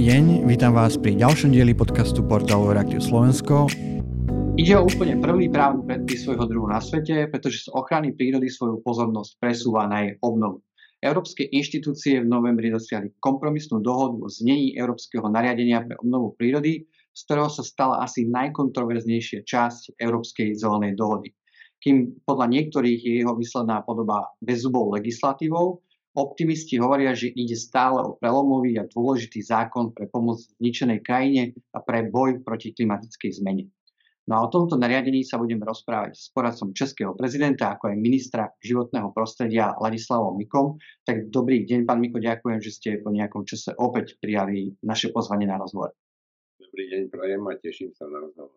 Dobrý deň, vítam vás pri ďalšom dieli podcastu portálu Reaktiv Slovensko. Ide o úplne prvý právny predpis svojho druhu na svete, pretože z ochrany prírody svoju pozornosť presúva na jej obnovu. Európske inštitúcie v novembri dosiahli kompromisnú dohodu o znení Európskeho nariadenia pre obnovu prírody, z ktorého sa stala asi najkontroverznejšia časť Európskej zelenej dohody. Kým podľa niektorých je jeho výsledná podoba bezzubou legislatívou, Optimisti hovoria, že ide stále o prelomový a dôležitý zákon pre pomoc zničenej krajine a pre boj proti klimatickej zmene. No a o tomto nariadení sa budeme rozprávať s poradcom českého prezidenta, ako aj ministra životného prostredia Ladislavom Mikom. Tak dobrý deň, pán Miko, ďakujem, že ste po nejakom čase opäť prijali naše pozvanie na rozhovor. Dobrý deň, prajem a teším sa na rozhovor.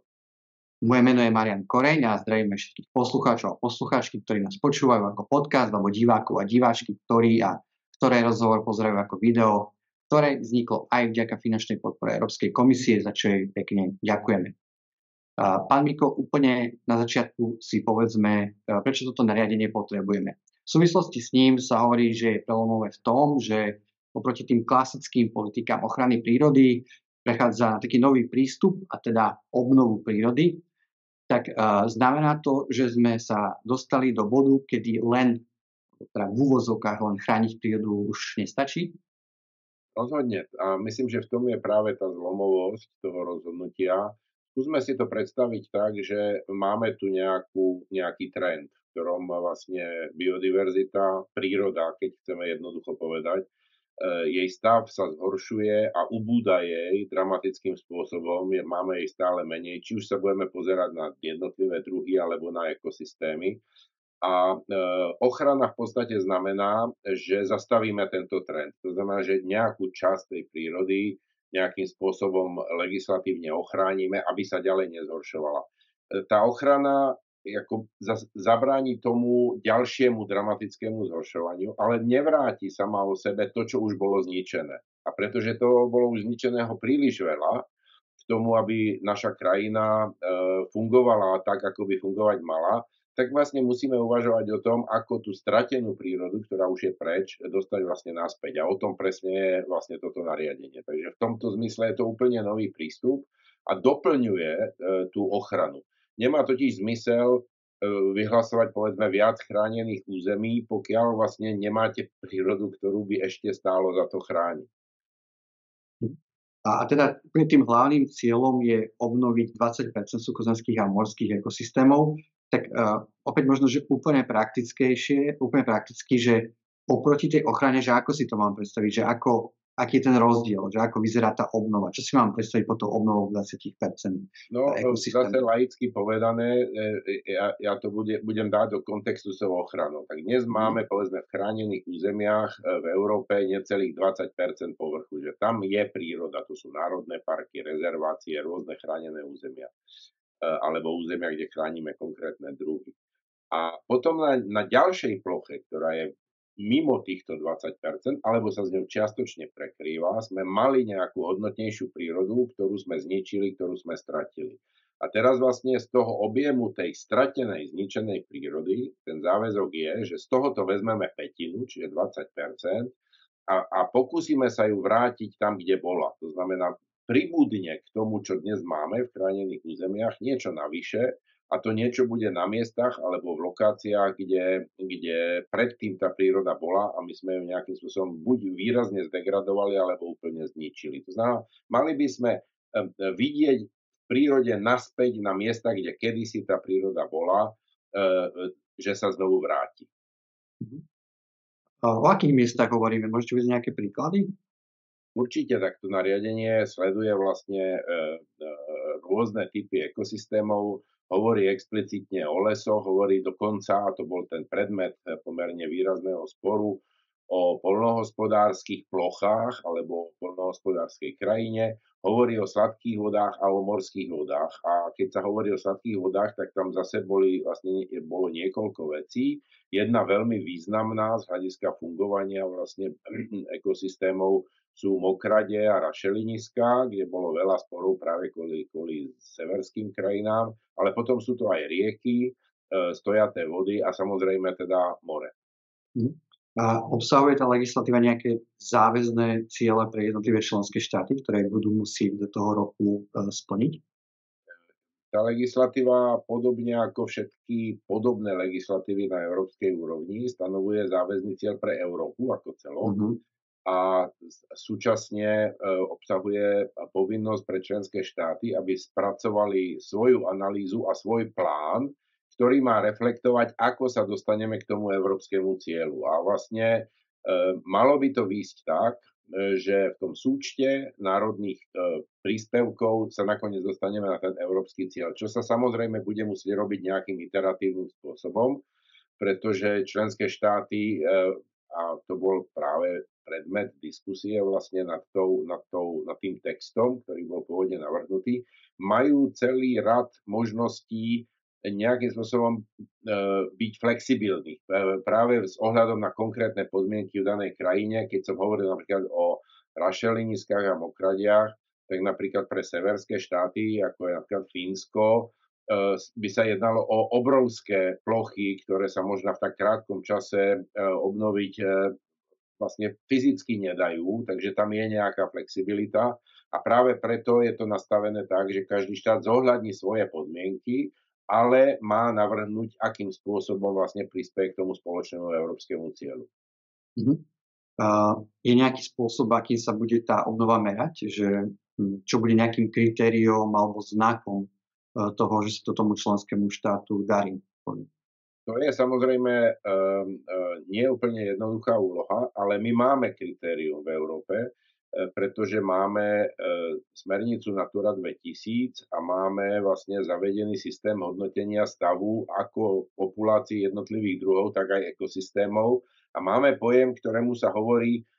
Moje meno je Marian Koreň a zdravíme všetkých poslucháčov a poslucháčky, ktorí nás počúvajú ako podcast, alebo divákov a diváčky, ktorí a ktoré rozhovor pozerajú ako video, ktoré vzniklo aj vďaka finančnej podpore Európskej komisie, za čo jej pekne ďakujeme. Pán Miko, úplne na začiatku si povedzme, prečo toto nariadenie potrebujeme. V súvislosti s ním sa hovorí, že je prelomové v tom, že oproti tým klasickým politikám ochrany prírody prechádza na taký nový prístup, a teda obnovu prírody, tak znamená to, že sme sa dostali do bodu, kedy len teda v úvozovkách len chrániť prírodu už nestačí? Rozhodne. A myslím, že v tom je práve tá zlomovosť toho rozhodnutia. Skúsme si to predstaviť tak, že máme tu nejakú, nejaký trend, v ktorom vlastne biodiverzita, príroda, keď chceme jednoducho povedať, jej stav sa zhoršuje a ubúda jej dramatickým spôsobom, máme jej stále menej, či už sa budeme pozerať na jednotlivé druhy alebo na ekosystémy. A e, ochrana v podstate znamená, že zastavíme tento trend. To znamená, že nejakú časť tej prírody nejakým spôsobom legislatívne ochránime, aby sa ďalej nezhoršovala. E, tá ochrana ako zabráni tomu ďalšiemu dramatickému zhoršovaniu, ale nevráti sama o sebe to, čo už bolo zničené. A pretože to bolo už zničeného príliš veľa, k tomu, aby naša krajina e, fungovala tak, ako by fungovať mala, tak vlastne musíme uvažovať o tom, ako tú stratenú prírodu, ktorá už je preč, dostať vlastne naspäť. A o tom presne je vlastne toto nariadenie. Takže v tomto zmysle je to úplne nový prístup a doplňuje e, tú ochranu. Nemá totiž zmysel e, vyhlasovať povedzme viac chránených území, pokiaľ vlastne nemáte prírodu, ktorú by ešte stálo za to chrániť. A teda tým hlavným cieľom je obnoviť 20% sukozemských a morských ekosystémov. Tak uh, opäť možno, že úplne praktickejšie, úplne prakticky, že oproti tej ochrane, že ako si to mám predstaviť, že ako aký je ten rozdiel, že ako vyzerá tá obnova. Čo si mám predstaviť po tou obnovou 20%? No, zase laicky povedané, e, e, ja, ja to bude, budem dať do kontextu s ochranou. Tak dnes mhm. máme, povedzme, v chránených územiach e, v Európe necelých 20% povrchu, že tam je príroda, to sú národné parky, rezervácie, rôzne chránené územia alebo územia, kde chránime konkrétne druhy. A potom na, na ďalšej ploche, ktorá je mimo týchto 20%, alebo sa s ňou čiastočne prekrýva, sme mali nejakú hodnotnejšiu prírodu, ktorú sme zničili, ktorú sme stratili. A teraz vlastne z toho objemu tej stratenej, zničenej prírody, ten záväzok je, že z tohoto vezmeme petinu, čiže 20%, a, a pokúsime sa ju vrátiť tam, kde bola. To znamená, pribudne k tomu, čo dnes máme v chránených územiach, niečo navyše, a to niečo bude na miestach alebo v lokáciách, kde, kde predtým tá príroda bola a my sme ju nejakým spôsobom buď výrazne zdegradovali alebo úplne zničili. To znamená, mali by sme vidieť v prírode naspäť na miesta, kde kedysi tá príroda bola, že sa znovu vráti. Mhm. O akých miestach hovoríme? Môžete vidieť nejaké príklady? Určite takto nariadenie sleduje vlastne e, e, rôzne typy ekosystémov, hovorí explicitne o lesoch, hovorí dokonca, a to bol ten predmet eh, pomerne výrazného sporu, o polnohospodárskych plochách alebo o polnohospodárskej krajine, hovorí o sladkých vodách a o morských vodách. A keď sa hovorí o sladkých vodách, tak tam zase boli, vlastne bolo niekoľko vecí. Jedna veľmi významná z hľadiska fungovania vlastne ekosystémov sú Mokrade a Rašeliniska, kde bolo veľa sporov práve kvôli, kvôli severským krajinám, ale potom sú to aj rieky, e, stojaté vody a samozrejme teda more. Hm. A obsahuje tá legislatíva nejaké záväzné ciele pre jednotlivé členské štáty, ktoré budú musieť do toho roku e, splniť? Tá legislatíva, podobne ako všetky podobné legislatívy na európskej úrovni, stanovuje záväzný cieľ pre Európu ako celok. Uh-huh a súčasne e, obsahuje povinnosť pre členské štáty, aby spracovali svoju analýzu a svoj plán, ktorý má reflektovať, ako sa dostaneme k tomu európskemu cieľu. A vlastne e, malo by to výjsť tak, e, že v tom súčte národných príspevkov sa nakoniec dostaneme na ten európsky cieľ, čo sa samozrejme bude musieť robiť nejakým iteratívnym spôsobom, pretože členské štáty a to bol práve predmet diskusie vlastne nad, tou, nad, tou, nad tým textom, ktorý bol pôvodne navrhnutý, majú celý rad možností nejakým spôsobom e, byť flexibilní. Práve s ohľadom na konkrétne podmienky v danej krajine, keď som hovoril napríklad o rašeliniskách a mokradiach, tak napríklad pre severské štáty, ako je napríklad Fínsko, E, by sa jednalo o obrovské plochy, ktoré sa možno v tak krátkom čase e, obnoviť e, vlastne fyzicky nedajú, takže tam je nejaká flexibilita a práve preto je to nastavené tak, že každý štát zohľadní svoje podmienky, ale má navrhnúť, akým spôsobom vlastne prispieje k tomu spoločnému európskemu cieľu. Uh-huh. Uh, je nejaký spôsob, akým sa bude tá obnova merať, že hm, čo bude nejakým kritériom alebo znakom toho, že sa to tomu členskému štátu darí. To je samozrejme um, nie jednoduchá úloha, ale my máme kritérium v Európe, uh, pretože máme smernicu Natura 2000 a máme vlastne zavedený systém hodnotenia stavu ako populácií jednotlivých druhov, tak aj ekosystémov. A máme pojem, ktorému sa hovorí E,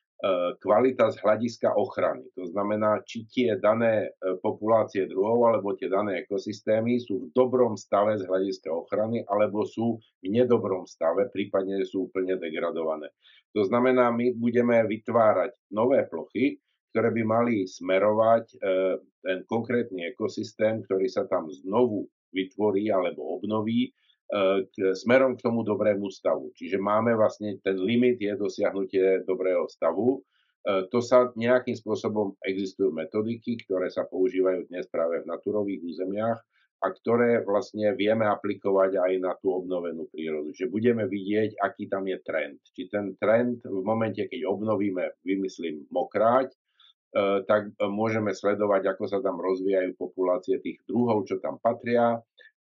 kvalita z hľadiska ochrany. To znamená, či tie dané e, populácie druhov alebo tie dané ekosystémy sú v dobrom stave z hľadiska ochrany alebo sú v nedobrom stave, prípadne sú úplne degradované. To znamená, my budeme vytvárať nové plochy, ktoré by mali smerovať e, ten konkrétny ekosystém, ktorý sa tam znovu vytvorí alebo obnoví E, k, smerom k tomu dobrému stavu. Čiže máme vlastne, ten limit je dosiahnutie dobrého stavu. E, to sa nejakým spôsobom, existujú metodiky, ktoré sa používajú dnes práve v naturových územiach a ktoré vlastne vieme aplikovať aj na tú obnovenú prírodu. Že budeme vidieť, aký tam je trend. Či ten trend v momente, keď obnovíme, vymyslím, mokráť, e, tak môžeme sledovať, ako sa tam rozvíjajú populácie tých druhov, čo tam patria,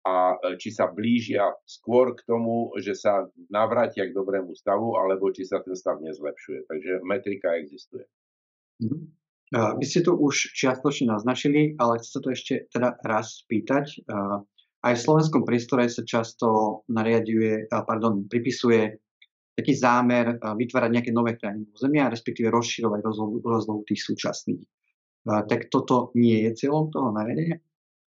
a e, či sa blížia skôr k tomu, že sa navrátia k dobrému stavu, alebo či sa ten stav nezlepšuje. Takže metrika existuje. Mm-hmm. Vy ste to už čiastočne naznačili, ale chcem sa to ešte teda raz spýtať. Aj v slovenskom priestore sa často nariaduje, pardon, pripisuje taký zámer vytvárať nejaké nové krajiny územia, respektíve rozširovať rozlohu tých súčasných. Tak toto nie je cieľom toho nariadenia?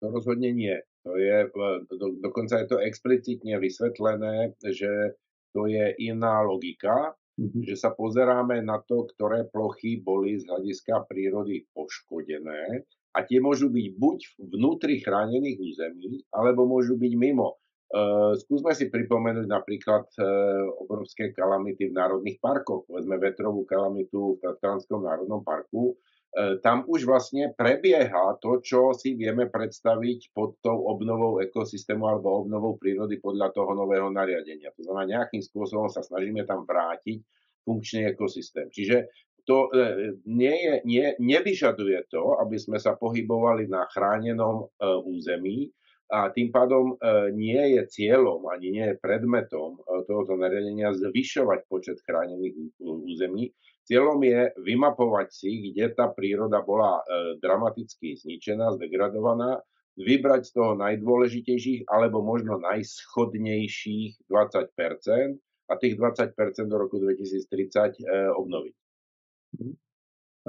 To rozhodne nie. To je, do, dokonca je to explicitne vysvetlené, že to je iná logika, mm-hmm. že sa pozeráme na to, ktoré plochy boli z hľadiska prírody poškodené a tie môžu byť buď vnútri chránených území, alebo môžu byť mimo. Uh, skúsme si pripomenúť napríklad uh, obrovské kalamity v národných parkoch. Povedzme vetrovú kalamitu v Tatranskom národnom parku, E, tam už vlastne prebieha to, čo si vieme predstaviť pod tou obnovou ekosystému alebo obnovou prírody podľa toho nového nariadenia. To znamená, nejakým spôsobom sa snažíme tam vrátiť funkčný ekosystém. Čiže to e, nie je, nie, nevyžaduje to, aby sme sa pohybovali na chránenom e, území a tým pádom nie je cieľom ani nie je predmetom tohoto nariadenia zvyšovať počet chránených území, Cieľom je vymapovať si, kde tá príroda bola e, dramaticky zničená, zdegradovaná, vybrať z toho najdôležitejších alebo možno najschodnejších 20% a tých 20% do roku 2030 e, obnoviť.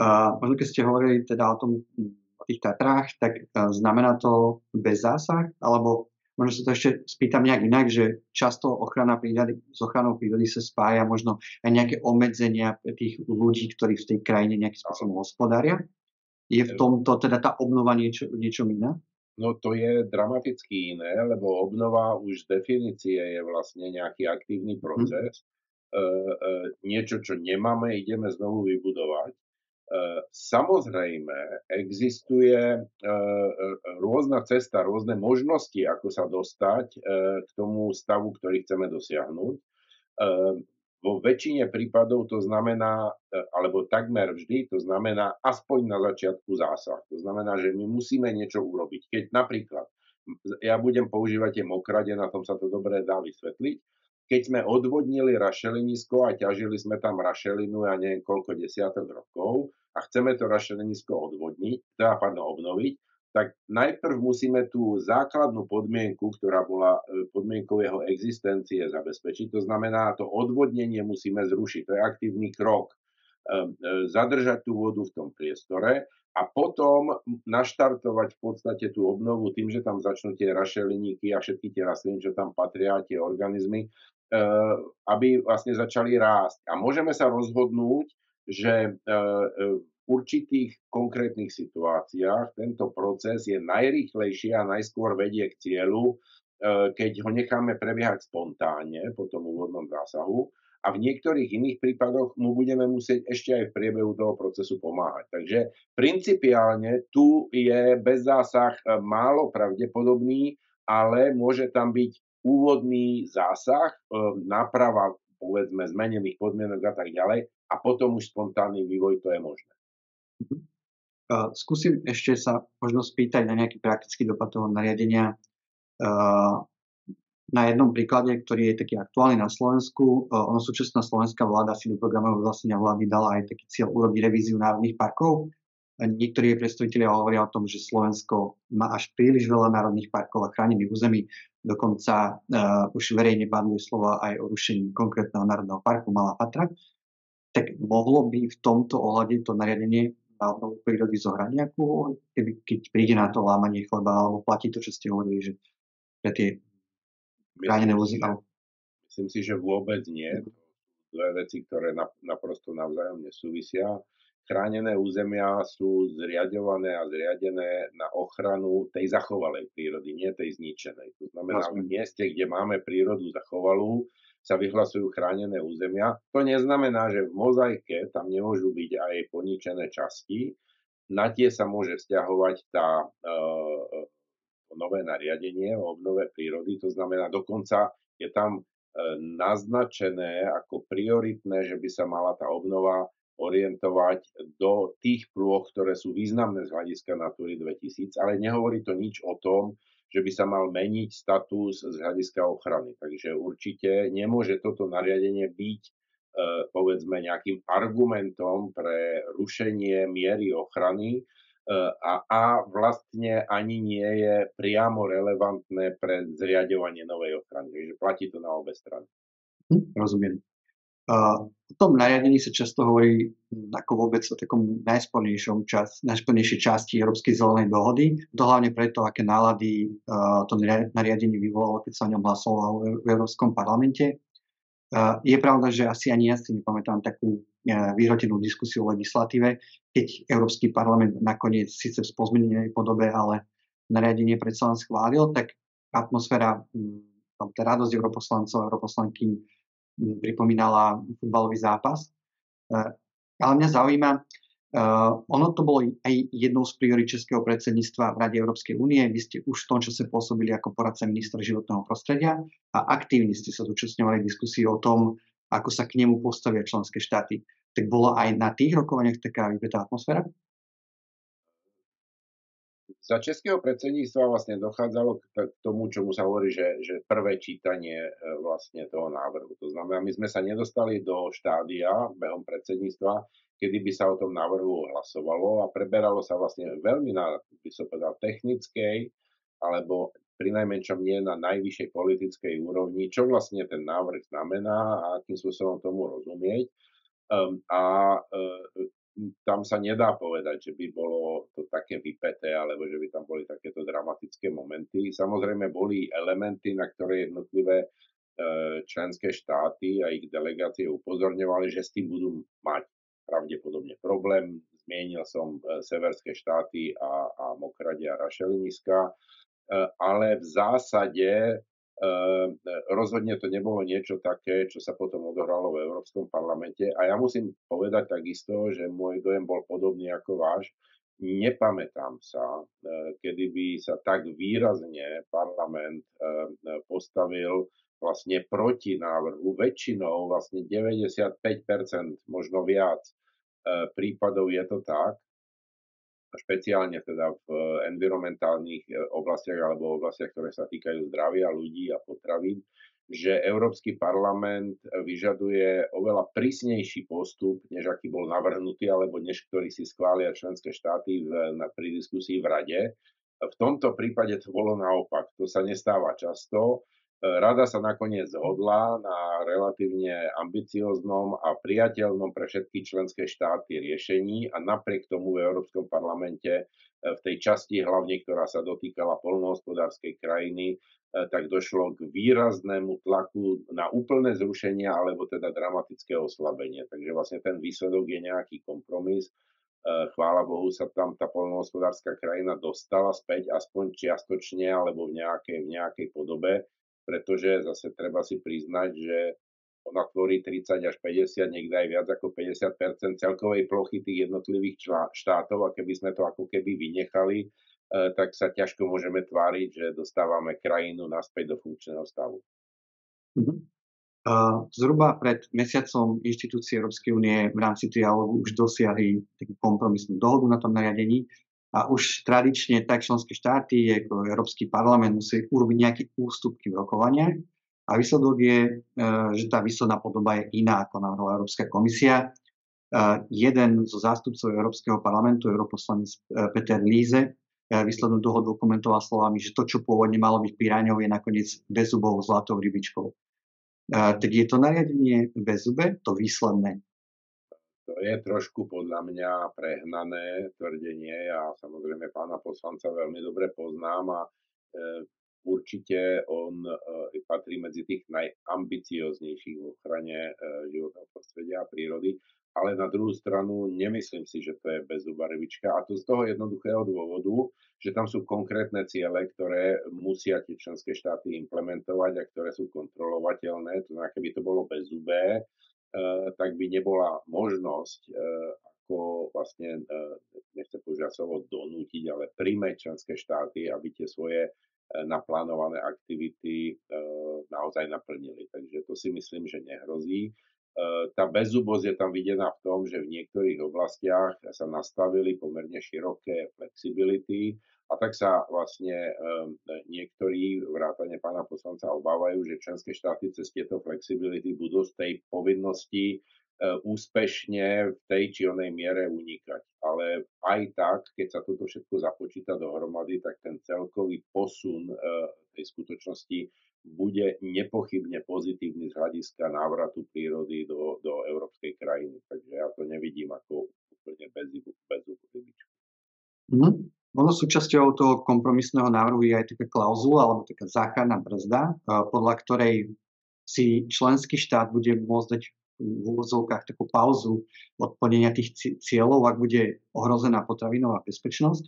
A možno keď ste hovorili teda o tom o tých Tatrách, tak e, znamená to bez zásah, alebo možno sa to ešte spýtam nejak inak, že často ochrana prírody, s ochranou prírody sa spája možno aj nejaké obmedzenia tých ľudí, ktorí v tej krajine nejakým spôsobom hospodária. Je v tomto teda tá obnova niečo, niečo iné? No to je dramaticky iné, lebo obnova už z definície je vlastne nejaký aktívny mhm. proces. Hmm. niečo, čo nemáme, ideme znovu vybudovať. Samozrejme, existuje rôzna cesta, rôzne možnosti, ako sa dostať k tomu stavu, ktorý chceme dosiahnuť. Vo väčšine prípadov to znamená, alebo takmer vždy, to znamená aspoň na začiatku zásah. To znamená, že my musíme niečo urobiť. Keď napríklad, ja budem používať tie mokrade, na tom sa to dobre dá vysvetliť, keď sme odvodnili rašelinisko a ťažili sme tam rašelinu, ja neviem koľko desiatok rokov, a chceme to rašelenisko odvodniť, teda pardon, obnoviť, tak najprv musíme tú základnú podmienku, ktorá bola e, podmienkou jeho existencie, zabezpečiť. To znamená, to odvodnenie musíme zrušiť. To je aktívny krok. E, e, zadržať tú vodu v tom priestore a potom naštartovať v podstate tú obnovu tým, že tam začnú tie rašeliníky a všetky tie rastliny, čo tam patria, tie organizmy, aby vlastne začali rásť. A môžeme sa rozhodnúť, že e, e, v určitých konkrétnych situáciách tento proces je najrýchlejší a najskôr vedie k cieľu, e, keď ho necháme prebiehať spontánne po tom úvodnom zásahu a v niektorých iných prípadoch mu budeme musieť ešte aj v priebehu toho procesu pomáhať. Takže principiálne tu je bez zásah málo pravdepodobný, ale môže tam byť úvodný zásah, náprava povedzme zmenených podmienok a tak ďalej a potom už spontánny vývoj to je možné. Uh, skúsim ešte sa možno spýtať na nejaký praktický dopad toho nariadenia uh, na jednom príklade, ktorý je taký aktuálny na Slovensku. Uh, ono súčasná slovenská vláda si do programového vlastnenia vlády dala aj taký cieľ urobiť revíziu národných parkov. Niektorí predstavitelia hovoria o tom, že Slovensko má až príliš veľa národných parkov a chránených území. Dokonca uh, už verejne padli slova aj o rušení konkrétneho národného parku Malá Patra. Tak mohlo by v tomto ohľade to nariadenie na obnovu prírody zohrať nejakú, keby, keď príde na to lámanie chleba, alebo platí to, čo ste hovorili, že pre tie chránené územia? Myslím si, že vôbec nie. Sú dve veci, ktoré naprosto navzájom nesúvisia chránené územia sú zriadované a zriadené na ochranu tej zachovalej prírody, nie tej zničenej. To znamená, v mieste, kde máme prírodu zachovalú, sa vyhlasujú chránené územia. To neznamená, že v mozaike tam nemôžu byť aj poničené časti. Na tie sa môže vzťahovať tá e, nové nariadenie o obnove prírody. To znamená, dokonca je tam e, naznačené ako prioritné, že by sa mala tá obnova orientovať do tých plôch, ktoré sú významné z hľadiska Natúry 2000, ale nehovorí to nič o tom, že by sa mal meniť status z hľadiska ochrany. Takže určite nemôže toto nariadenie byť e, povedzme nejakým argumentom pre rušenie miery ochrany e, a, a vlastne ani nie je priamo relevantné pre zriadovanie novej ochrany. Takže platí to na obe strany. Hm, rozumiem. O tom nariadení sa často hovorí hm, ako vôbec o takom najspornejšom čas, najspornejšej časti Európskej zelenej dohody. To hlavne preto, aké nálady to nariadenie vyvolalo, keď sa o ňom hlasovalo v Európskom parlamente. Je pravda, že asi ani ja si nepamätám takú uh, vyhrotenú diskusiu o legislatíve, keď Európsky parlament nakoniec síce v pozmenenej podobe, ale nariadenie predsa len schválil, tak atmosféra, hm, tá radosť europoslancov, europoslanky pripomínala futbalový zápas. Eh, ale mňa zaujíma, uh, ono to bolo aj jednou z priorit Českého predsedníctva v Rade Európskej únie. Vy ste už v tom čase pôsobili ako poradca ministra životného prostredia a aktívne ste sa zúčastňovali diskusii o tom, ako sa k nemu postavia členské štáty. Tak bola aj na tých rokovaniach taká vypetá atmosféra? Za českého predsedníctva vlastne dochádzalo k tomu, čomu sa hovorí, že, že prvé čítanie e, vlastne toho návrhu. To znamená, my sme sa nedostali do štádia behom predsedníctva, kedy by sa o tom návrhu hlasovalo a preberalo sa vlastne veľmi na, by som povedal, technickej alebo pri najmenšom nie na najvyššej politickej úrovni, čo vlastne ten návrh znamená a akým spôsobom tomu rozumieť. Um, a uh, tam sa nedá povedať, že by bolo to také vypeté, alebo že by tam boli takéto dramatické momenty. Samozrejme boli elementy, na ktoré jednotlivé e, členské štáty a ich delegácie upozorňovali, že s tým budú mať pravdepodobne problém. Zmienil som e, severské štáty a, a Mokradie a Rašeliniska, e, ale v zásade rozhodne to nebolo niečo také, čo sa potom odohralo v Európskom parlamente. A ja musím povedať takisto, že môj dojem bol podobný ako váš. Nepamätám sa, kedy by sa tak výrazne parlament postavil vlastne proti návrhu. Väčšinou, vlastne 95%, možno viac prípadov je to tak, špeciálne teda v environmentálnych e, oblastiach alebo oblastiach, ktoré sa týkajú zdravia ľudí a potravín, že Európsky parlament vyžaduje oveľa prísnejší postup, než aký bol navrhnutý, alebo než ktorý si schvália členské štáty v, na, pri diskusii v Rade. V tomto prípade to bolo naopak. To sa nestáva často. Rada sa nakoniec zhodla na relatívne ambicioznom a priateľnom pre všetky členské štáty riešení a napriek tomu v Európskom parlamente e, v tej časti hlavne, ktorá sa dotýkala polnohospodárskej krajiny, e, tak došlo k výraznému tlaku na úplné zrušenie alebo teda dramatické oslabenie. Takže vlastne ten výsledok je nejaký kompromis. E, chvála Bohu sa tam tá polnohospodárska krajina dostala späť aspoň čiastočne alebo v nejakej, v nejakej podobe pretože zase treba si priznať, že ona tvorí 30 až 50, niekde aj viac ako 50% celkovej plochy tých jednotlivých štátov a keby sme to ako keby vynechali, eh, tak sa ťažko môžeme tváriť, že dostávame krajinu naspäť do funkčného stavu. Mhm. Zhruba pred mesiacom inštitúcie Európskej únie v rámci dialogu už dosiahli takú kompromisnú dohodu na tom nariadení a už tradične tak členské štáty ako Európsky parlament musí urobiť nejaké ústupky v rokovaniach a výsledok je, e, že tá výsledná podoba je iná, ako navrhla Európska komisia. E, jeden zo zástupcov Európskeho parlamentu, europoslanec e, Peter Líze, výslednú dohodu dokumentoval slovami, že to, čo pôvodne malo byť piráňou, je nakoniec bezubou zlatou rybičkou. Tak je to nariadenie bezube, to výsledné. To je trošku podľa mňa prehnané tvrdenie. Ja samozrejme pána poslanca veľmi dobre poznám a e, určite on e, patrí medzi tých najambicioznejších v ochrane e, životného prostredia a prírody. Ale na druhú stranu nemyslím si, že to je bezúba rybička. A to z toho jednoduchého dôvodu, že tam sú konkrétne ciele, ktoré musia tie členské štáty implementovať a ktoré sú kontrolovateľné. To znamená, keby to bolo bezúbé, Eh, tak by nebola možnosť eh, ako vlastne, eh, nechcem povedať slovo donútiť, ale príjmeť členské štáty, aby tie svoje naplánované aktivity naozaj naplnili. Takže to si myslím, že nehrozí. Tá bezzubosť je tam videná v tom, že v niektorých oblastiach sa nastavili pomerne široké flexibility a tak sa vlastne niektorí, vrátane pána poslanca, obávajú, že členské štáty cez tieto flexibility budú z tej povinnosti úspešne v tej či onej miere unikať. Ale aj tak, keď sa toto všetko započíta dohromady, tak ten celkový posun eh, tej skutočnosti bude nepochybne pozitívny z hľadiska návratu prírody do, do európskej krajiny. Takže ja to nevidím ako úplne bez, bez mm-hmm. Ono súčasťou toho kompromisného návrhu je aj taká klauzula alebo taká záchranná brzda, podľa ktorej si členský štát bude môcť dať v úvodzovkách takú pauzu od plnenia tých cieľov, ak bude ohrozená potravinová bezpečnosť.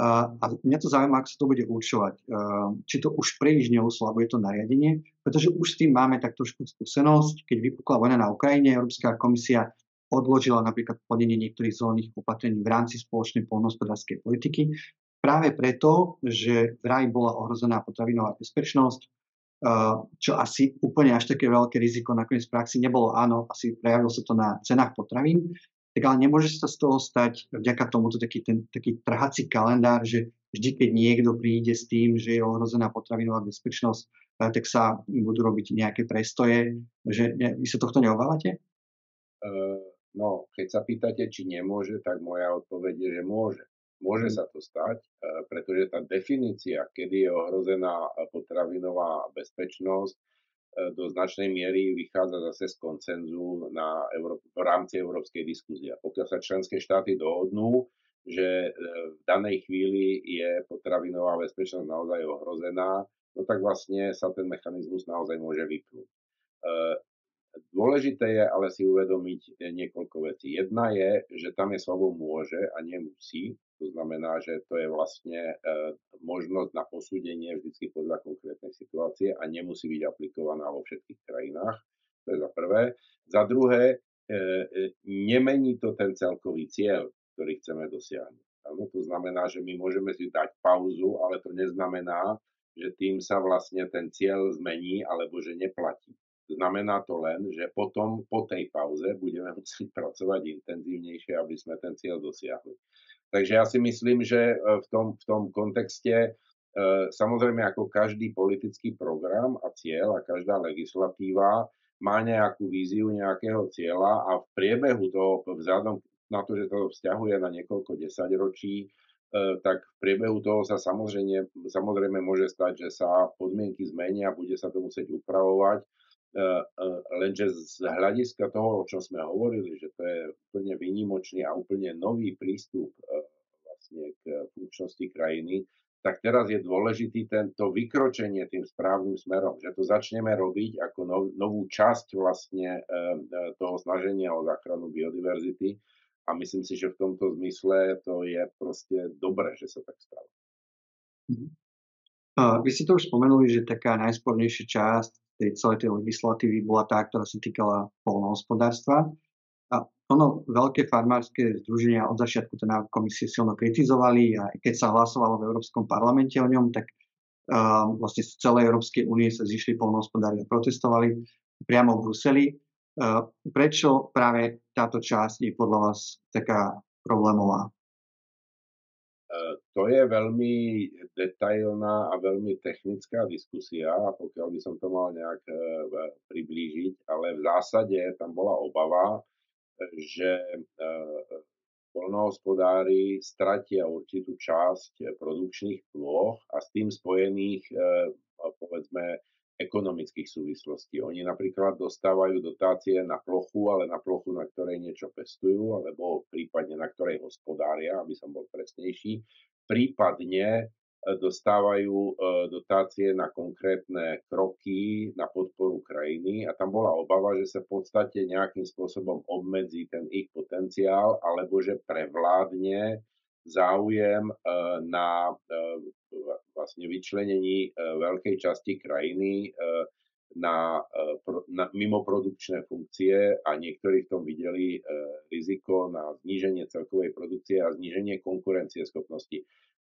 A mňa to zaujíma, ako sa to bude určovať. Či to už príliš neuslabuje to nariadenie, pretože už s tým máme tak trošku skúsenosť. Keď vypukla vojna na Ukrajine, Európska komisia odložila napríklad plnenie niektorých zelených opatrení v rámci spoločnej poľnohospodárskej politiky. Práve preto, že vraj bola ohrozená potravinová bezpečnosť, čo asi úplne až také veľké riziko nakoniec v praxi nebolo. Áno, asi prejavilo sa to na cenách potravín, tak ale nemôže sa z toho stať vďaka tomuto taký, ten, taký trhací kalendár, že vždy, keď niekto príde s tým, že je ohrozená potravinová bezpečnosť, eh, tak sa budú robiť nejaké prestoje. Že, vy sa tohto neobávate? Uh No, keď sa pýtate, či nemôže, tak moja odpoveď je, že môže. Môže sa to stať, e, pretože tá definícia, kedy je ohrozená potravinová bezpečnosť, e, do značnej miery vychádza zase z koncenzu na Euró- v rámci európskej diskusie. Pokiaľ sa členské štáty dohodnú, že e, v danej chvíli je potravinová bezpečnosť naozaj ohrozená, no tak vlastne sa ten mechanizmus naozaj môže vypnúť Dôležité je ale si uvedomiť niekoľko vecí. Jedna je, že tam je slovo môže a nemusí. To znamená, že to je vlastne e, možnosť na posúdenie vždy podľa konkrétnej situácie a nemusí byť aplikovaná vo všetkých krajinách. To je za prvé. Za druhé, e, e, nemení to ten celkový cieľ, ktorý chceme dosiahnuť. Ano, to znamená, že my môžeme si dať pauzu, ale to neznamená, že tým sa vlastne ten cieľ zmení alebo že neplatí. Znamená to len, že potom po tej pauze budeme musieť pracovať intenzívnejšie, aby sme ten cieľ dosiahli. Takže ja si myslím, že e, v tom, v tom kontexte e, samozrejme ako každý politický program a cieľ a každá legislatíva má nejakú víziu nejakého cieľa a v priebehu toho, vzhľadom na to, že to vzťahuje na niekoľko desaťročí, e, tak v priebehu toho sa samozrejme, samozrejme môže stať, že sa podmienky zmenia, bude sa to musieť upravovať lenže z hľadiska toho, o čom sme hovorili, že to je úplne výnimočný a úplne nový prístup e, vlastne k funkčnosti krajiny, tak teraz je dôležitý tento vykročenie tým správnym smerom, že to začneme robiť ako nov, novú časť vlastne toho snaženia o záchranu biodiverzity a myslím si, že v tomto zmysle to je proste dobré, že sa tak stalo. Mhm. Vy ste to už spomenuli, že taká najspornejšia časť tej celej tej legislatívy bola tá, ktorá sa týkala polnohospodárstva. A ono veľké farmárske združenia od začiatku návrh komisie silno kritizovali a keď sa hlasovalo v Európskom parlamente o ňom, tak uh, vlastne z celej Európskej únie sa zišli polnohospodári a protestovali priamo v Bruseli. Uh, prečo práve táto časť je podľa vás taká problémová? To je veľmi detailná a veľmi technická diskusia, pokiaľ by som to mal nejak e, priblížiť, ale v zásade tam bola obava, že e, poľnohospodári stratia určitú časť produkčných plôch a s tým spojených, povedzme, ekonomických súvislostí. Oni napríklad dostávajú dotácie na plochu, ale na plochu, na ktorej niečo pestujú, alebo prípadne na ktorej hospodária, aby som bol presnejší. Prípadne e, dostávajú e, dotácie na konkrétne kroky na podporu krajiny a tam bola obava, že sa v podstate nejakým spôsobom obmedzí ten ich potenciál alebo že prevládne záujem e, na vlastne vyčlenení veľkej časti krajiny na, na mimoprodukčné funkcie a niektorí v tom videli riziko na zníženie celkovej produkcie a zníženie konkurencieschopnosti.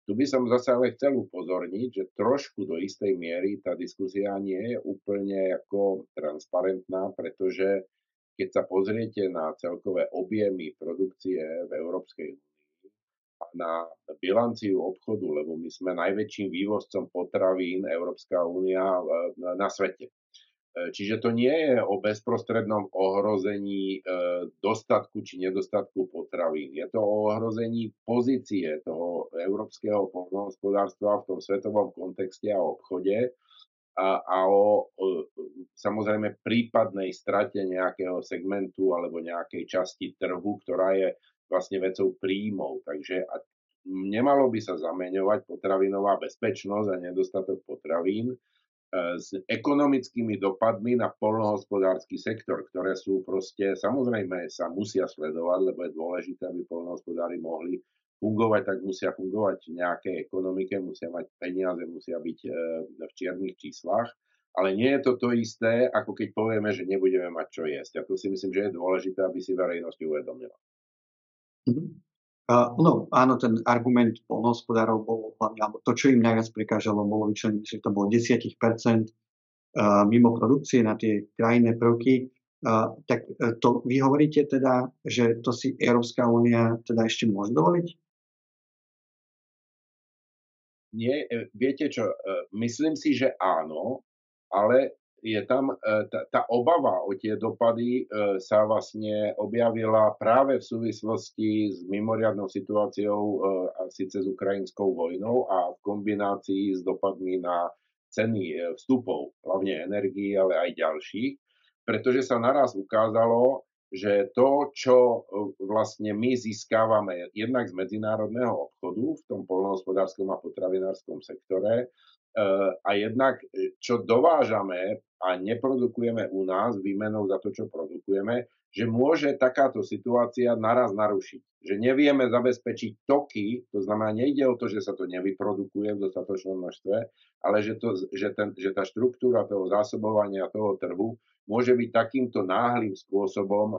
Tu by som zase ale chcel upozorniť, že trošku do istej miery tá diskusia nie je úplne ako transparentná, pretože keď sa pozriete na celkové objemy produkcie v Európskej na bilanciu obchodu, lebo my sme najväčším vývozcom potravín Európska únia na svete. E, čiže to nie je o bezprostrednom ohrození e, dostatku či nedostatku potravín. Je to o ohrození pozície toho európskeho poľnohospodárstva v tom svetovom kontexte a obchode a, a o samozrejme prípadnej strate nejakého segmentu alebo nejakej časti trhu, ktorá je vlastne vecou príjmov. Takže a nemalo by sa zameňovať potravinová bezpečnosť a nedostatok potravín E, s ekonomickými dopadmi na polnohospodársky sektor, ktoré sú proste, samozrejme sa musia sledovať, lebo je dôležité, aby polnohospodári mohli fungovať, tak musia fungovať v nejakej ekonomike, musia mať peniaze, musia byť e, v čiernych číslach, ale nie je to to isté, ako keď povieme, že nebudeme mať čo jesť. A to si myslím, že je dôležité, aby si verejnosť uvedomila. Uh, no, áno, ten argument polnohospodárov bol hlavne, alebo to, čo im najviac prekážalo, bolo vyčleniť, že to bolo 10% uh, mimo produkcie na tie krajinné prvky. Uh, tak uh, to vy hovoríte teda, že to si Európska únia teda ešte môže dovoliť? Nie, e, viete čo, e, myslím si, že áno, ale je tam e, tá, obava o tie dopady e, sa vlastne objavila práve v súvislosti s mimoriadnou situáciou e, a síce s ukrajinskou vojnou a v kombinácii s dopadmi na ceny vstupov, hlavne energii, ale aj ďalších, pretože sa naraz ukázalo, že to, čo vlastne my získávame jednak z medzinárodného obchodu v tom polnohospodárskom a potravinárskom sektore, a jednak čo dovážame a neprodukujeme u nás výmenou za to, čo produkujeme, že môže takáto situácia naraz narušiť. Že nevieme zabezpečiť toky, to znamená, nejde o to, že sa to nevyprodukuje v dostatočnom množstve, ale že, to, že, ten, že tá štruktúra toho zásobovania toho trhu môže byť takýmto náhlým spôsobom e,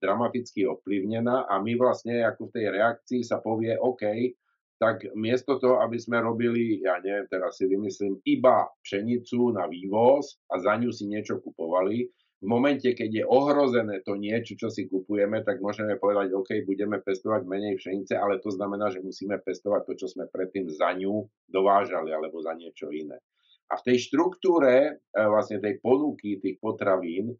dramaticky ovplyvnená a my vlastne ako v tej reakcii sa povie, OK, tak miesto toho, aby sme robili, ja neviem, teraz si vymyslím, iba pšenicu na vývoz a za ňu si niečo kupovali, v momente, keď je ohrozené to niečo, čo si kupujeme, tak môžeme povedať, OK, budeme pestovať menej pšenice, ale to znamená, že musíme pestovať to, čo sme predtým za ňu dovážali alebo za niečo iné. A v tej štruktúre e, vlastne tej ponuky tých potravín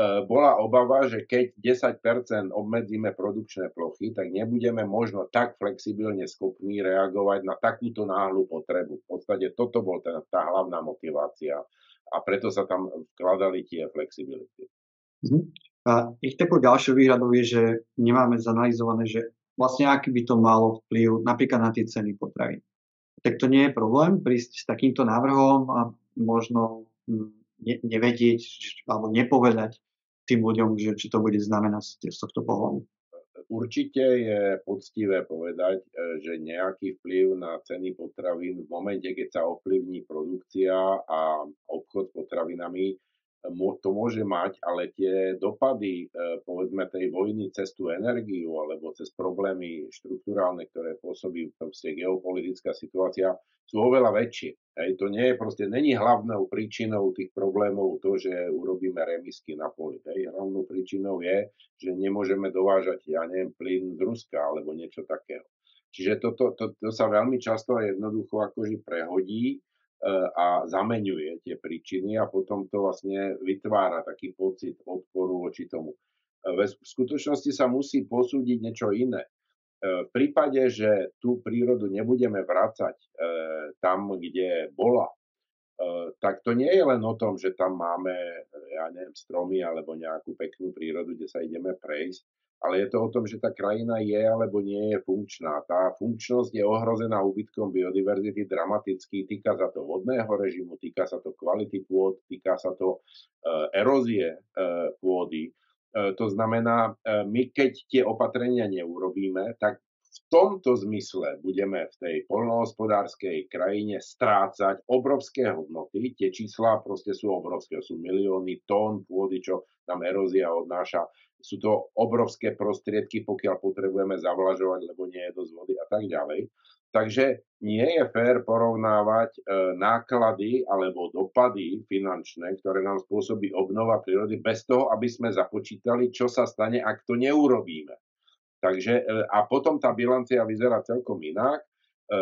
bola obava, že keď 10% obmedzíme produkčné plochy, tak nebudeme možno tak flexibilne schopní reagovať na takúto náhlu potrebu. V podstate toto bol tá, tá hlavná motivácia a preto sa tam vkladali tie flexibility. Mhm. A ich takou ďalšou výhradou je, že nemáme zanalizované, že vlastne aký by to malo vplyv napríklad na tie ceny potravín. Tak to nie je problém prísť s takýmto návrhom a možno hm, ne, nevedieť alebo nepovedať tým ľuďom, že či to bude znamenať z tohto pohľadu. Určite je poctivé povedať, e, že nejaký vplyv na ceny potravín v momente, keď sa ovplyvní produkcia a obchod s potravinami, to môže mať, ale tie dopady, e, povedzme, tej vojny cez tú energiu alebo cez problémy štruktúrálne, ktoré pôsobí proste geopolitická situácia, sú oveľa väčšie. Hej, to nie je proste, není hlavnou príčinou tých problémov to, že urobíme remisky na poli. Hej. Hlavnou príčinou je, že nemôžeme dovážať, ja neviem, plyn z Ruska alebo niečo takého. Čiže toto to, to, to sa veľmi často jednoducho akože prehodí a zameňuje tie príčiny a potom to vlastne vytvára taký pocit odporu voči tomu. V skutočnosti sa musí posúdiť niečo iné. V prípade, že tú prírodu nebudeme vrácať e, tam, kde bola, e, tak to nie je len o tom, že tam máme, ja neviem, stromy alebo nejakú peknú prírodu, kde sa ideme prejsť, ale je to o tom, že tá krajina je alebo nie je funkčná. Tá funkčnosť je ohrozená úbytkom biodiverzity dramaticky, týka sa to vodného režimu, týka sa to kvality pôd, týka sa to erózie pôdy. Uh, to znamená, uh, my keď tie opatrenia neurobíme, tak v tomto zmysle budeme v tej polnohospodárskej krajine strácať obrovské hodnoty. Tie čísla proste sú obrovské, sú milióny tón pôdy, čo tam erózia odnáša sú to obrovské prostriedky, pokiaľ potrebujeme zavlažovať, lebo nie je dosť vody a tak ďalej. Takže nie je fér porovnávať e, náklady alebo dopady finančné, ktoré nám spôsobí obnova prírody, bez toho, aby sme započítali, čo sa stane, ak to neurobíme. Takže, e, a potom tá bilancia vyzerá celkom inak. E,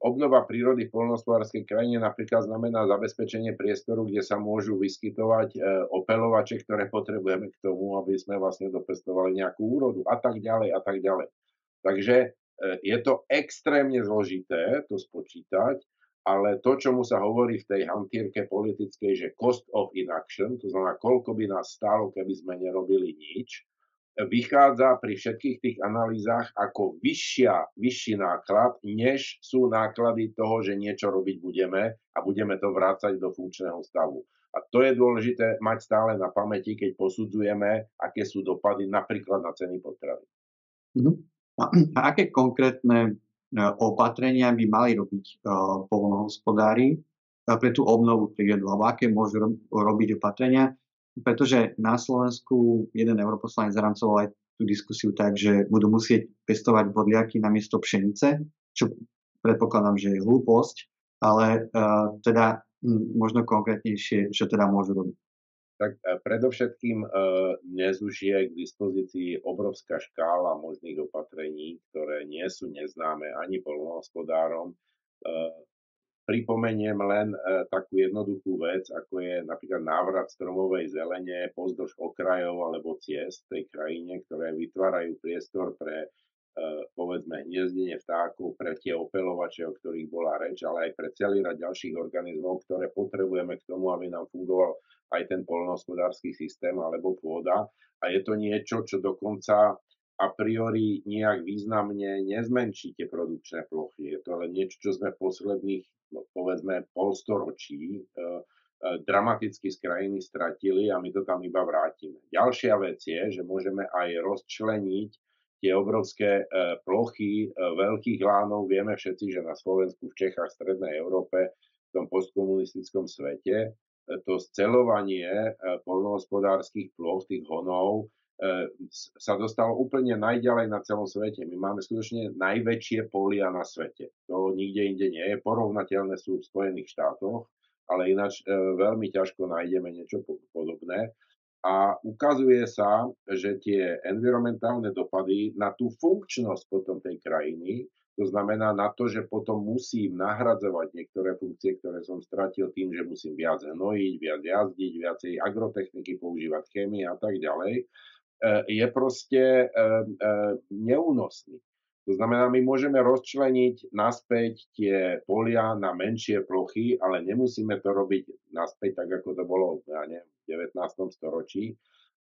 obnova prírody v polnospodárskej krajine napríklad znamená zabezpečenie priestoru, kde sa môžu vyskytovať opelovače, ktoré potrebujeme k tomu, aby sme vlastne dopestovali nejakú úrodu a tak ďalej a tak ďalej. Takže je to extrémne zložité to spočítať, ale to, čomu sa hovorí v tej hantírke politickej, že cost of inaction, to znamená, koľko by nás stálo, keby sme nerobili nič, vychádza pri všetkých tých analýzach ako vyššia, vyšší náklad, než sú náklady toho, že niečo robiť budeme a budeme to vrácať do funkčného stavu. A to je dôležité mať stále na pamäti, keď posudzujeme, aké sú dopady napríklad na ceny potravy. Mhm. A, aké konkrétne e, opatrenia by mali robiť uh, polnohospodári uh, pre tú obnovu prírody, alebo aké môžu robiť opatrenia, pretože na Slovensku jeden europoslanec zarancoval aj tú diskusiu tak, že budú musieť pestovať bodliaky namiesto pšenice, čo predpokladám, že je hlúposť, ale uh, teda možno konkrétnejšie, čo teda môžu robiť. Tak e, predovšetkým uh, dnes už je k dispozícii obrovská škála možných opatrení, ktoré nie sú neznáme ani polnohospodárom. Uh, Pripomeniem len e, takú jednoduchú vec, ako je napríklad návrat stromovej zelene pozdĺž okrajov alebo ciest v tej krajine, ktoré vytvárajú priestor pre e, povedzme hniezdenie vtákov, pre tie opelovače, o ktorých bola reč, ale aj pre celý rad ďalších organizmov, ktoré potrebujeme k tomu, aby nám fungoval aj ten polnohospodársky systém alebo pôda. A je to niečo, čo dokonca a priori nejak významne nezmenší tie produkčné plochy. Je to len niečo, čo sme v posledných, no, povedzme, polstoročí e, dramaticky z krajiny stratili a my to tam iba vrátime. Ďalšia vec je, že môžeme aj rozčleniť tie obrovské plochy veľkých lánov. Vieme všetci, že na Slovensku, v Čechách, v Strednej Európe, v tom postkomunistickom svete, to scelovanie polnohospodárskych ploch, tých honov, sa dostalo úplne najďalej na celom svete. My máme skutočne najväčšie polia na svete. To nikde inde nie je. Porovnateľné sú v Spojených štátoch, ale ináč e, veľmi ťažko nájdeme niečo podobné. A ukazuje sa, že tie environmentálne dopady na tú funkčnosť potom tej krajiny, to znamená na to, že potom musím nahradzovať niektoré funkcie, ktoré som stratil tým, že musím viac hnojiť, viac jazdiť, viacej agrotechniky používať, chémie a tak ďalej, E, je proste e, e, neúnosný. To znamená, my môžeme rozčleniť naspäť tie polia na menšie plochy, ale nemusíme to robiť naspäť tak, ako to bolo ja neviem, 19. storočí,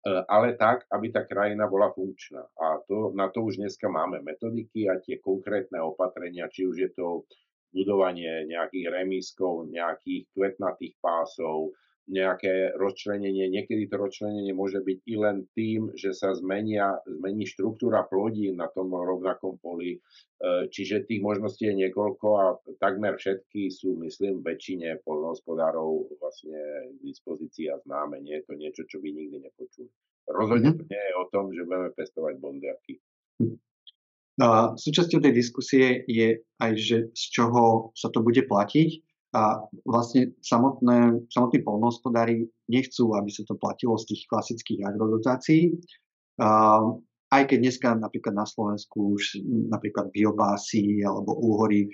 ale tak, aby tá krajina bola funkčná. A to, na to už dneska máme metodiky a tie konkrétne opatrenia, či už je to budovanie nejakých remískov, nejakých kvetnatých pásov, nejaké rozčlenenie. Niekedy to rozčlenenie môže byť i len tým, že sa zmenia, zmení štruktúra plodín na tom rovnakom poli. E, čiže tých možností je niekoľko a takmer všetky sú, myslím, väčšine polnohospodárov vlastne k dispozícii a známe. Nie je to niečo, čo by nikdy nepočuli. Rozhodne to mhm. nie je o tom, že budeme pestovať bondiaky. No súčasťou tej diskusie je aj, že z čoho sa to bude platiť a vlastne samotné, samotní polnohospodári nechcú, aby sa to platilo z tých klasických agrodotácií. Uh, aj keď dneska napríklad na Slovensku už napríklad biopásy alebo úhory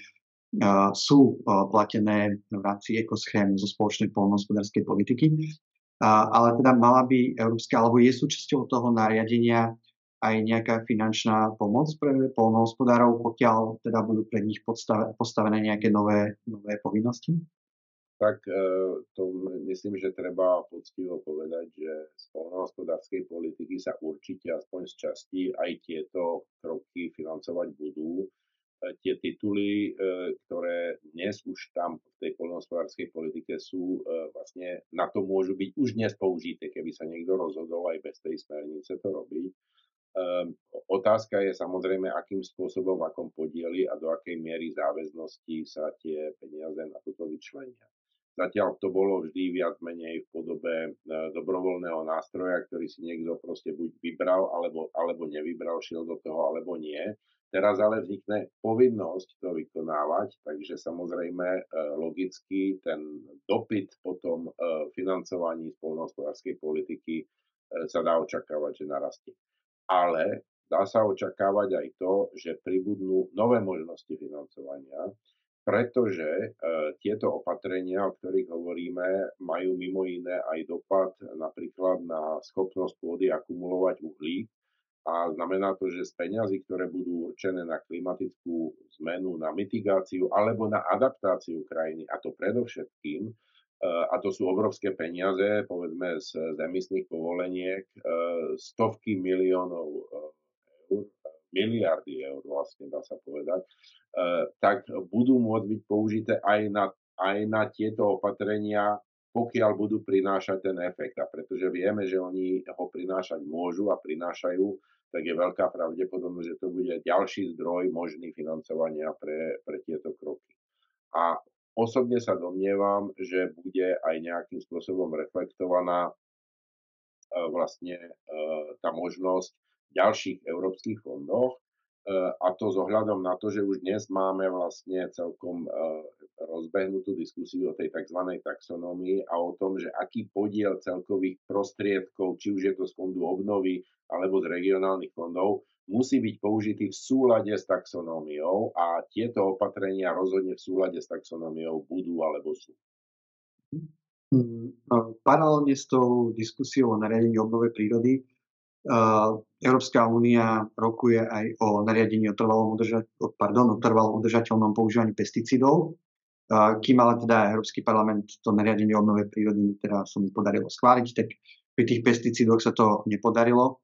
uh, sú uh, platené v rámci ekoschém zo spoločnej polnohospodárskej politiky, ale teda mala by Európska, alebo je súčasťou toho nariadenia aj nejaká finančná pomoc pre polnohospodárov, pokiaľ teda budú pre nich postavené nejaké nové, nové povinnosti? Tak e, to myslím, že treba poctivo povedať, že z polnohospodárskej politiky sa určite aspoň z časti aj tieto kroky financovať budú. E, tie tituly, e, ktoré dnes už tam v tej polnohospodárskej politike sú, vlastne na to môžu byť už dnes použité, keby sa niekto rozhodol aj bez tej smernice to robiť. Um, otázka je samozrejme, akým spôsobom, v akom podieli a do akej miery záväznosti sa tie peniaze na toto vyčlenia. Zatiaľ to bolo vždy viac menej v podobe e, dobrovoľného nástroja, ktorý si niekto proste buď vybral, alebo, alebo nevybral, šiel do toho, alebo nie. Teraz ale vznikne povinnosť to vykonávať, takže samozrejme e, logicky ten dopyt po tom e, financovaní spolnohospodárskej politiky sa dá očakávať, že narastie ale dá sa očakávať aj to, že pribudnú nové možnosti financovania, pretože e, tieto opatrenia, o ktorých hovoríme, majú mimo iné aj dopad napríklad na schopnosť pôdy akumulovať uhlík. A znamená to, že z peňazí, ktoré budú určené na klimatickú zmenu, na mitigáciu alebo na adaptáciu krajiny, a to predovšetkým, a to sú obrovské peniaze, povedzme z, z emisných povoleniek, e, stovky miliónov e, eur, miliardy eur vlastne dá sa povedať, e, tak budú môcť byť použité aj na, aj na tieto opatrenia, pokiaľ budú prinášať ten efekt. A pretože vieme, že oni ho prinášať môžu a prinášajú, tak je veľká pravdepodobnosť, že to bude ďalší zdroj možný financovania pre, pre tieto kroky. A Osobne sa domnievam, že bude aj nejakým spôsobom reflektovaná e, vlastne e, tá možnosť v ďalších európskych fondoch, e, a to s ohľadom na to, že už dnes máme vlastne celkom rozbehnutú diskusiu o tej tzv. taxonómii a o tom, že aký podiel celkových prostriedkov, či už je to z fondu obnovy alebo z regionálnych fondov, musí byť použitý v súlade s taxonómiou a tieto opatrenia rozhodne v súlade s taxonómiou budú alebo sú. Mm, paralelne s tou diskusiou o nariadení obnove prírody Európska únia rokuje aj o nariadení o trvalom, udrža- pardon, o trvalom udržateľnom používaní pesticídov, kým ale teda Európsky parlament to nariadenie o obnove prírody teda sa mu podarilo schváliť, tak pri tých pesticídoch sa to nepodarilo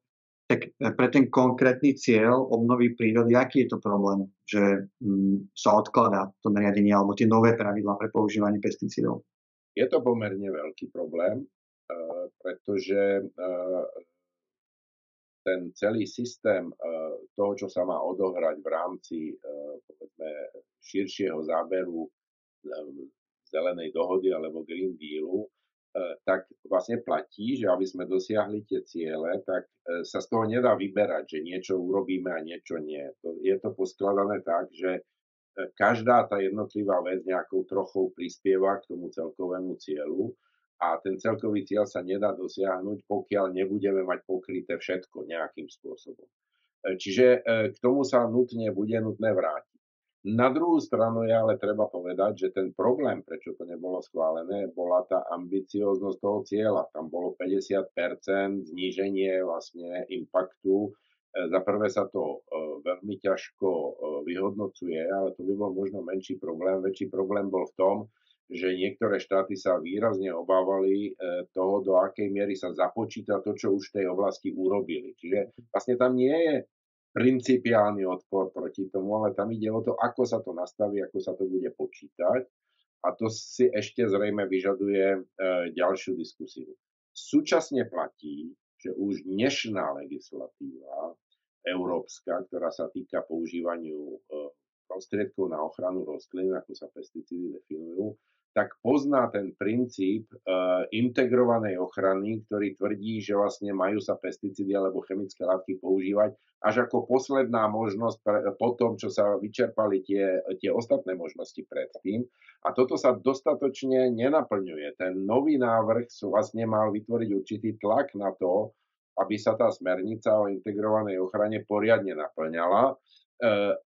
tak e, pre ten konkrétny cieľ obnovy prírody, aký je to problém, že mm, sa odkladá to nariadenie alebo tie nové pravidlá pre používanie pesticídov? Je to pomerne veľký problém, pretože ten celý systém toho, čo sa má odohrať v rámci povedzme, širšieho záberu zelenej dohody alebo Green Dealu, tak vlastne platí, že aby sme dosiahli tie ciele, tak sa z toho nedá vyberať, že niečo urobíme a niečo nie. Je to poskladané tak, že každá tá jednotlivá vec nejakou trochou prispieva k tomu celkovému cieľu a ten celkový cieľ sa nedá dosiahnuť, pokiaľ nebudeme mať pokryté všetko nejakým spôsobom. E, čiže e, k tomu sa nutne bude nutné vrátiť. Na druhú stranu je ale treba povedať, že ten problém, prečo to nebolo schválené, bola tá ambicioznosť toho cieľa. Tam bolo 50% zníženie vlastne impaktu E, za prvé sa to e, veľmi ťažko e, vyhodnocuje, ale to by bol možno menší problém. Väčší problém bol v tom, že niektoré štáty sa výrazne obávali toho, do akej miery sa započíta to, čo už v tej oblasti urobili. Čiže vlastne tam nie je principiálny odpor proti tomu, ale tam ide o to, ako sa to nastaví, ako sa to bude počítať. A to si ešte zrejme vyžaduje ďalšiu diskusiu. Súčasne platí, že už dnešná legislatíva európska, ktorá sa týka používaniu e, prostriedkov na ochranu rastlín, ako sa pesticídy definujú, tak pozná ten princíp uh, integrovanej ochrany, ktorý tvrdí, že vlastne majú sa pesticídy alebo chemické látky používať až ako posledná možnosť pre, po tom, čo sa vyčerpali tie, tie ostatné možnosti predtým. A toto sa dostatočne nenaplňuje. Ten nový návrh vlastne mal vytvoriť určitý tlak na to, aby sa tá smernica o integrovanej ochrane poriadne naplňala, e,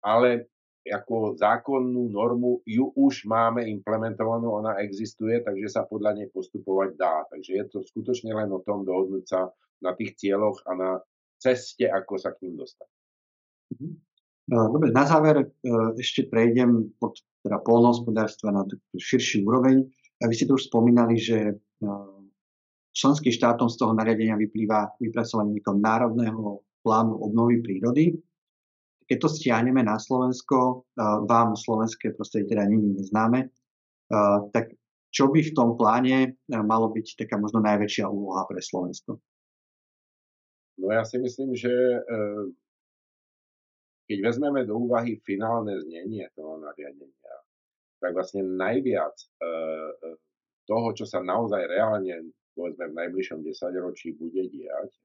ale ako zákonnú normu ju už máme implementovanú, ona existuje, takže sa podľa nej postupovať dá. Takže je to skutočne len o tom dohodnúť sa na tých cieľoch a na ceste, ako sa k ním dostať. Mhm. E, dobre, na záver e, ešte prejdem od teda polnohospodárstva na širší úroveň. A vy ste to už spomínali, že členským štátom z toho nariadenia vyplýva vypracovanie národného plánu obnovy prírody. Keď to stiahneme na Slovensko, vám slovenské prostredie teda není neznáme, tak čo by v tom pláne malo byť taká možno najväčšia úloha pre Slovensko? No ja si myslím, že e, keď vezmeme do úvahy finálne znenie toho nariadenia, tak vlastne najviac e, e, toho, čo sa naozaj reálne povedzme v najbližšom desaťročí bude diať e,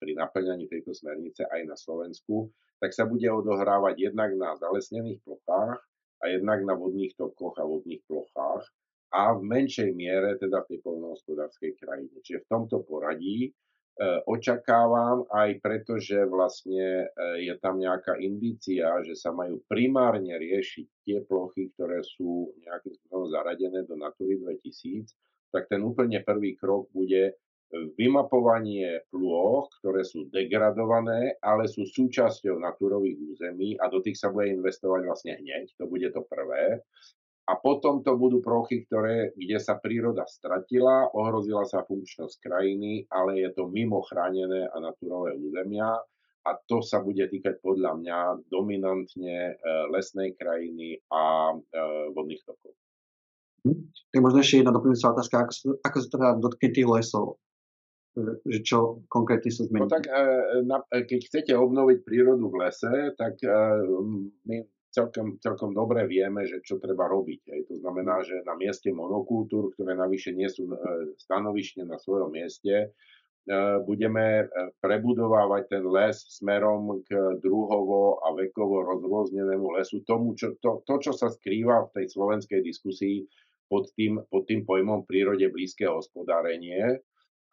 pri naplňaní tejto smernice aj na Slovensku, tak sa bude odohrávať jednak na zalesnených plochách a jednak na vodných tokoch a vodných plochách a v menšej miere teda v tej poľnohospodárskej krajine. Čiže v tomto poradí e, očakávam aj preto, že vlastne e, je tam nejaká indícia, že sa majú primárne riešiť tie plochy, ktoré sú nejakým spôsobom zaradené do Natury 2000 tak ten úplne prvý krok bude vymapovanie plôch, ktoré sú degradované, ale sú súčasťou naturových území a do tých sa bude investovať vlastne hneď, to bude to prvé. A potom to budú plochy, ktoré, kde sa príroda stratila, ohrozila sa funkčnosť krajiny, ale je to mimo chránené a naturové územia a to sa bude týkať podľa mňa dominantne e, lesnej krajiny a e, vodných tokov. Hm? Tak možno ešte jedna doplňujúca otázka, ako, ako sa teda dotkne tých lesov? Že čo konkrétne sa zmení? No tak e, na, e, keď chcete obnoviť prírodu v lese, tak e, my celkom, celkom dobre vieme, že čo treba robiť. To znamená, že na mieste monokultúr, ktoré navyše nie sú stanovišne na svojom mieste, budeme prebudovávať ten les smerom k druhovo a vekovo rozrôznenému lesu. Tomu, čo, to, to, čo sa skrýva v tej slovenskej diskusii, pod tým, pod tým pojmom prírode blízke hospodárenie,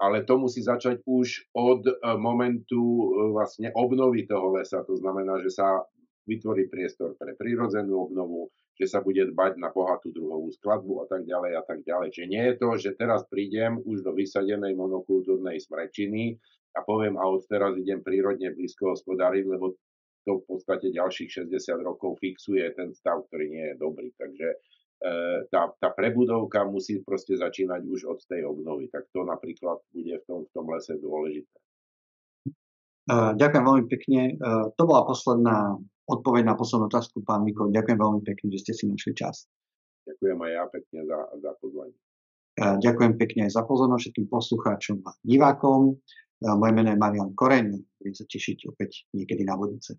ale to musí začať už od e, momentu e, vlastne obnovy toho lesa. To znamená, že sa vytvorí priestor pre prírodzenú obnovu, že sa bude dbať na bohatú druhovú skladbu a tak ďalej a tak ďalej. Čiže nie je to, že teraz prídem už do vysadenej monokultúrnej smrečiny a poviem, a od teraz idem prírodne blízko hospodáriť, lebo to v podstate ďalších 60 rokov fixuje ten stav, ktorý nie je dobrý. Takže tá, tá prebudovka musí proste začínať už od tej obnovy. Tak to napríklad bude v tom, v tom lese dôležité. E, ďakujem veľmi pekne. E, to bola posledná odpoveď na poslednú otázku, pán Miko. Ďakujem veľmi pekne, že ste si našli čas. Ďakujem aj ja pekne za, za pozvanie. Ďakujem pekne aj za pozornosť všetkým poslucháčom a divákom. Moje meno je Marian Koreň, budem sa tešiť opäť niekedy na budúce.